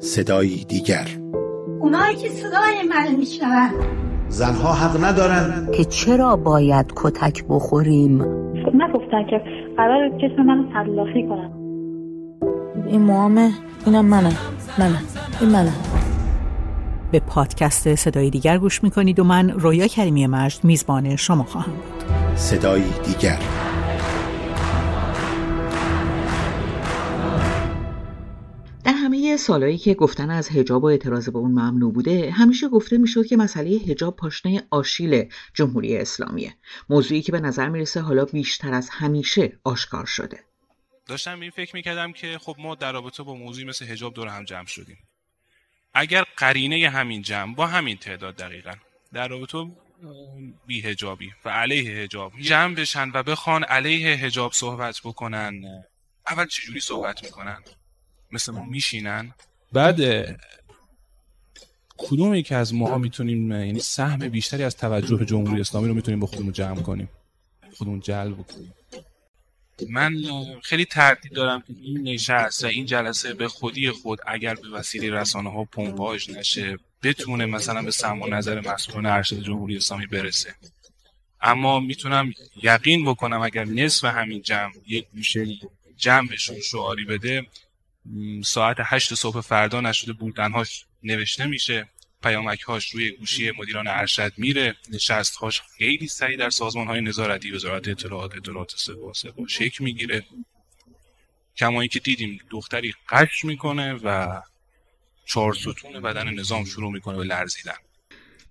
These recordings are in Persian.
صدایی دیگر. اونایی که صدای من میشنون. زنها حق ندارن. که چرا باید کتک بخوریم؟ نگفتن که قرار جسم منو تلافی کنن. این موامه اینم منم منم این منم به پادکست صدای دیگر گوش می‌کنید و من رویا کریمی مجد میزبان شما خواهم بود. صدایی دیگر. سالهایی که گفتن از هجاب و اعتراض به اون ممنوع بوده همیشه گفته می‌شد که مسئله هجاب پاشنه آشیل جمهوری اسلامیه. موضوعی که به نظر می‌رسه حالا بیشتر از همیشه آشکار شده. داشتم این فکر می‌کردم که خب ما در رابطه با موضوعی مثل هجاب دور هم جمع شدیم. اگر قرینه همین جمع با همین تعداد دقیقا در رابطه بی هجابی و علیه هجاب جمع بشن و بخوان علیه هجاب صحبت بکنن اول چجوری صحبت می‌کنن؟ مثل ما میشینن؟ بعد کدوم یکی از ماها می‌تونیم یعنی سهم بیشتری از توجه جمهوری اسلامی رو می‌تونیم با خودمون جمع کنیم؟ خودمون جلب کنیم من خیلی تردید دارم که این نشست و این جلسه به خودی خود اگر به وسیله رسانه ها پمپاژ نشه بتونه مثلا به سمع و نظر مسئولان ارشد جمهوری اسلامی برسه. اما می‌تونم یقین بکنم اگر نصف همین جمع یک گوشه جمعشون شعاری بده ساعت هشت صبح فردا نشده بودنهاش نوشته میشه. پیامک هاش روی گوشی مدیران ارشد میره. نشست هاش خیلی سریع در سازمان های نظارتی وزارت اطلاعات اطلاعات سپاه سپاه شک می‌گیره. کمایی که دیدیم دختری قش می‌کنه و چهار ستون بدن نظام شروع می‌کنه به لرزیدن.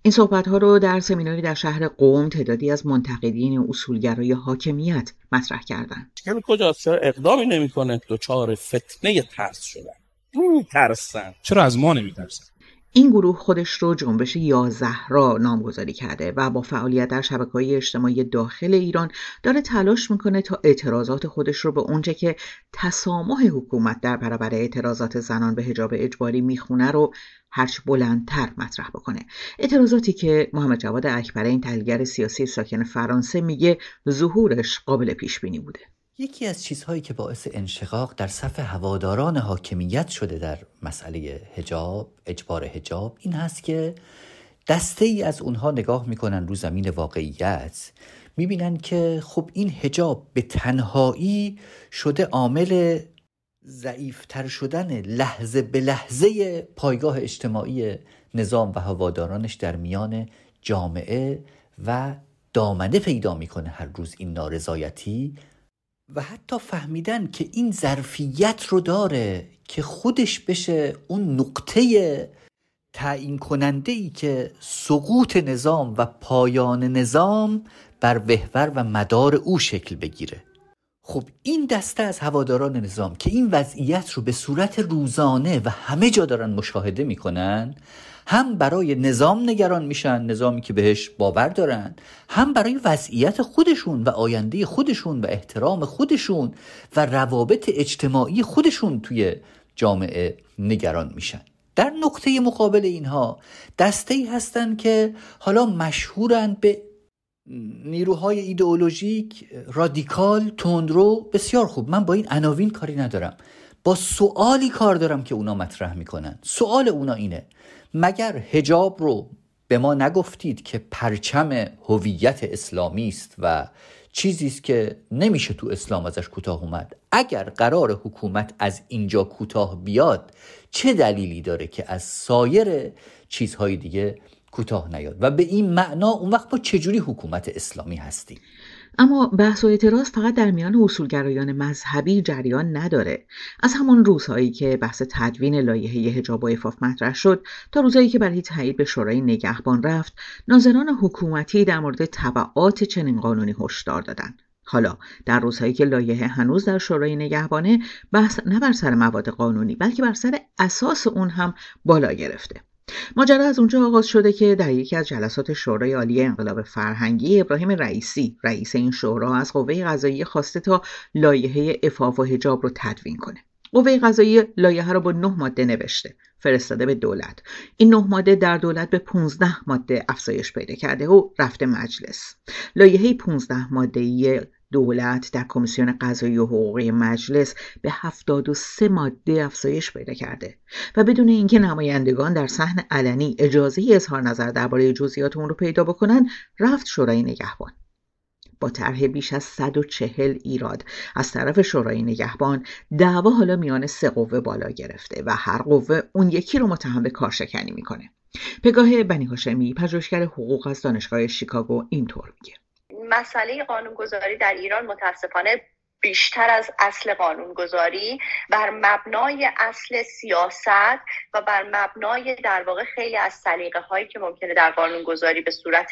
این صحبت ها رو در سمیناری در شهر قوم تعدادی از منتقدین اصولگرای حاکمیت مطرح کردند. کمی کجاست؟ چرا اقدامی نمی‌کنه دچار فتنه ترس شدن. میترسن چرا از ما نمیترسن؟ این گروه خودش رو جنبش یازهرا نامگذاری کرده و با فعالیت در شبکه های اجتماعی داخل ایران داره تلاش می‌کنه تا اعتراضات خودش رو به اونچه که تسامح حکومت در برابر اعتراضات زنان به حجاب اجباری می‌خونه رو هرچ بلندتر مطرح بکنه. اعتراضاتی که محمد جواد اکبر این تحلیلگر سیاسی ساکن فرانسه میگه ظهورش قابل پیش بینی بوده. یکی از چیزهایی که باعث انشقاق در صف هواداران حاکمیت شده در مسئله هجاب اجبار هجاب این هست که دسته ای از اونها نگاه می‌کنن رو زمین واقعیت می‌بینن که خب این هجاب به تنهایی شده عامل ضعیفتر شدن لحظه به لحظه پایگاه اجتماعی نظام و هوادارانش در میان جامعه و دامنه پیدا می‌کنه هر روز این نارضایتی. و حتی فهمیدن که این ظرفیت رو داره که خودش بشه اون نقطه تعیین کننده ای که سقوط نظام و پایان نظام بر وحور و مدار او شکل بگیره. خب این دسته از هواداران نظام که این وضعیت رو به صورت روزانه و همه جا دارن مشاهده می‌کنن هم برای نظام نگران میشن نظامی که بهش باور دارن هم برای وضعیت خودشون و آینده خودشون و احترام خودشون و روابط اجتماعی خودشون توی جامعه نگران میشن. در نقطه مقابل اینها دسته ای هستن که حالا مشهورند به نیروهای ایدئولوژیک رادیکال تندرو بسیار خوب. من با این عناوین کاری ندارم. با سوالی کار دارم که اونا مطرح می‌کنن. سوال اونا اینه. مگر هجاب رو به ما نگفتید که پرچم هویت اسلامی است و چیزی است که نمیشه تو اسلام ازش کوتاه اومد؟ اگر قرار حکومت از اینجا کوتاه بیاد چه دلیلی داره که از سایر چیزهای دیگه کوتاه نیاد؟ و به این معنا اون وقت ما چجوری حکومت اسلامی هستیم؟ اما بحث و اعتراض فقط در میان اصولگرایان مذهبی جریان نداره. از همان روزهایی که بحث تدوین لایحه حجاب و عفاف مطرح شد تا روزهایی که برای تایید به شورای نگهبان رفت ناظران حکومتی در مورد تبعات چنین قانونی هشدار دادند. حالا در روزهایی که لایحه هنوز در شورای نگهبانه بحث نه بر سر مواد قانونی بلکه بر سر اساس اون هم بالا گرفته. ماجرا از اونجا آغاز شده که در یکی از جلسات شورای عالی انقلاب فرهنگی ابراهیم رئیسی رئیس این شورا از قوه قضاییه خواسته تا لایحه افاف و حجاب رو تدوین کنه. قوه قضاییه لایحه رو با نه ماده نوشته فرستاده به دولت. این نه ماده در دولت به 15 ماده افزایش پیدا کرده و رفته مجلس. لایحه 15 ماده دولت در کمیسیون قضایی و حقوقی مجلس به 73 ماده افزایش پیدا کرده و بدون اینکه نمایندگان در صحن علنی اجازه اظهار نظر درباره جزئیات اون رو پیدا بکنن رفت شورای نگهبان. با طرح بیش از 140 ایراد از طرف شورای نگهبان دعوا حالا میان سه قوه بالا گرفته و هر قوه اون یکی رو متهم به کارشکنی می‌کنه. پگاه بنی هاشمی پژوهشگر حقوق از دانشگاه شیکاگو اینطور میگه. مسئله قانونگذاری در ایران متاسفانه بیشتر از اصل قانونگذاری بر مبنای اصل سیاست و بر مبنای در واقع خیلی از سلیقه هایی که ممکنه در قانونگذاری به صورت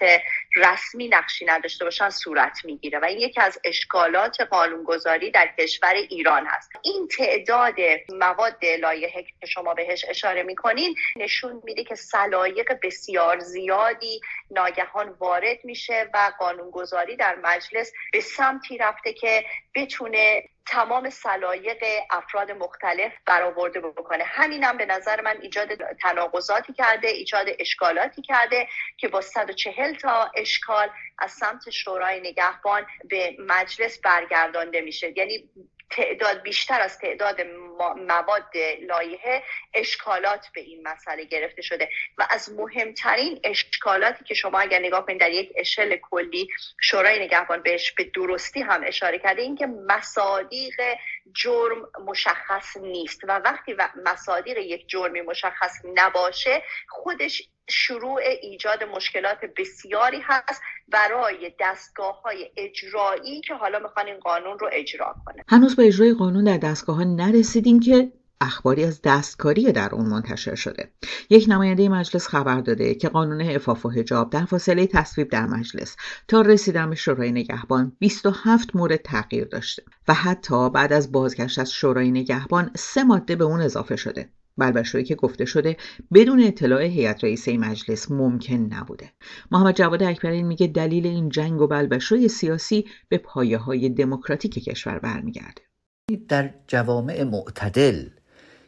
رسمی نقشی نداشته باشن صورت می‌گیره. و این یکی از اشکالات قانونگذاری در کشور ایران هست. این تعداد مواد لایحه که شما بهش اشاره می‌کنین نشون میده که سلایق بسیار زیادی ناگهان وارد میشه و قانونگذاری در مجلس به سمتی رفته که بتونه تمام سلایق افراد مختلف برآورده بکنه. همینم به نظر من ایجاد تناقضاتی کرده ایجاد اشکالاتی کرده که با 140 تا اشکال از سمت شورای نگهبان به مجلس برگردانده میشه. یعنی تعداد بیشتر از تعداد مواد لایحه اشکالات به این مسئله گرفته شده و از مهمترین اشکالاتی که شما اگر نگاه کنید در یک اشل کلی شورای نگهبان بهش به درستی هم اشاره کرده این که مصادیق جرم مشخص نیست و وقتی و مصادیق یک جرمی مشخص نباشه خودش شروع ایجاد مشکلات بسیاری هست برای دستگاه های اجرایی که حالا می‌خوان این قانون رو اجرا کنه هنوز به اجرای قانون در دستگاه ها نرسیدیم که اخباری از دستکاری در اون منتشر شده. یک نماینده مجلس خبر داده که قانون افاف و حجاب در فاصله تصویب در مجلس تا رسیدن به شورای نگهبان 27 مورد تغییر داشته و حتی بعد از بازگشت از شورای نگهبان سه ماده به اون اضافه شده. بلبشویی که گفته شده بدون اطلاع هیئت رئیسه مجلس ممکن نبوده. محمد جواد اکبرین میگه دلیل این جنگ و بلبشوی سیاسی به پایه های دموکراتیک کشور برمیگرده. در جوامع معتدل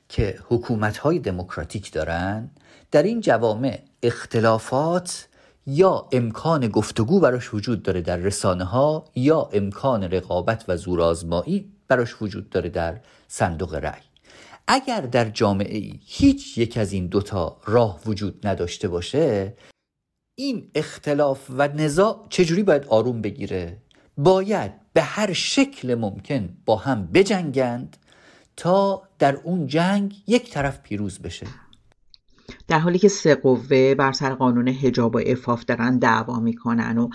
که حکومت های دموکراتیک دارن در این جوامع اختلافات یا امکان گفتگو براش وجود داره در رسانه ها یا امکان رقابت و زورآزمایی براش وجود داره در صندوق رأی. اگر در جامعه ای هیچ یک از این دوتا راه وجود نداشته باشه این اختلاف و نزاع چجوری باید آروم بگیره؟ باید به هر شکل ممکن با هم بجنگند تا در اون جنگ یک طرف پیروز بشه. در حالی که سه قوه بر سر قانون حجاب و افاف دارن دعوا می‌کنن و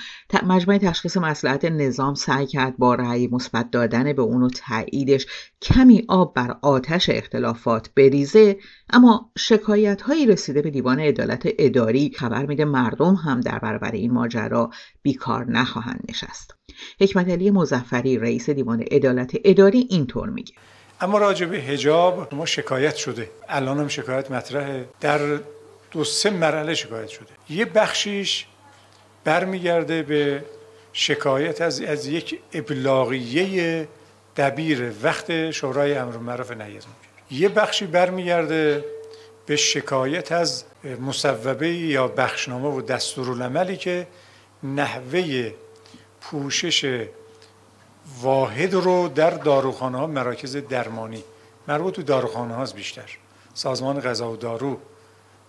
مجمع تشخیص مسئلت نظام سعی کرد با رأی مثبت دادن به اون و تاییدش کمی آب بر آتش اختلافات بریزه اما شکایت هایی رسیده به دیوان عدالت اداری. خبر میده مردم هم در برابر این ماجرا بیکار نخواهند نشست. حکمت علی مزفری رئیس دیوان عدالت اداری اینطور میگه. اما راجع به هجاب ما شکایت شده. الان هم شکایت مطرحه. در دو سه مرحله شکایت شده. یه بخشیش برمیگرده به شکایت از, از یک ابلاغیه دبیر وقت شورای امر معروف نهی از یه بخشی برمیگرده به شکایت از مصوبه یا بخشنامه و دستورالعملی که نحوه پوشش واحد رو در داروخانه ها مراکز درمانی. مربوط تو داروخانه هاست بیشتر. سازمان غذا و دارو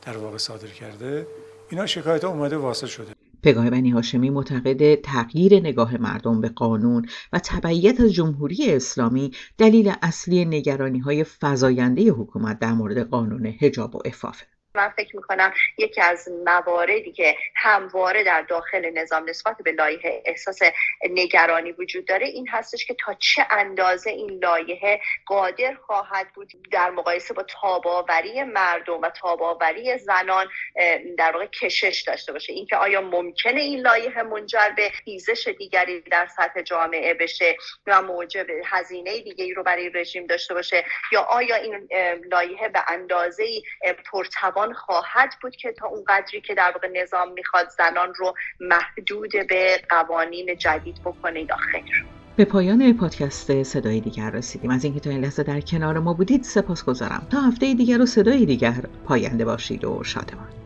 در واقع صادر کرده. اینا شکایت ها اومده واصل شده. پگاه بنی هاشمی معتقد تغییر نگاه مردم به قانون و تبعیت از جمهوری اسلامی دلیل اصلی نگرانی های فزاینده حکومت در مورد قانون حجاب و افافه من فکر می‌کنم یکی از مواردی که همواره در داخل نظام نسبت به لایحه احساس نگرانی وجود داره این هستش که تا چه اندازه این لایحه قادر خواهد بود در مقایسه با تاباوری مردم و تاباوری زنان در واقع کشش داشته باشه. اینکه آیا ممکنه این لایحه منجر به خیزش دیگری در سطح جامعه بشه و موجب هزینه دیگری رو برای رژیم داشته باشه یا آیا این لایحه به اندازه پرتوان خواهد بود که تا اون قدری که در واقع نظام می‌خواد زنان رو محدود به قوانین جدید بکنه یا خیر به پایان پادکست صدای دیگر رسیدیم. از اینکه تا این لحظه در کنار ما بودید سپاس گذارم تا هفته دیگر و صدای دیگر پاینده باشید و شادمان.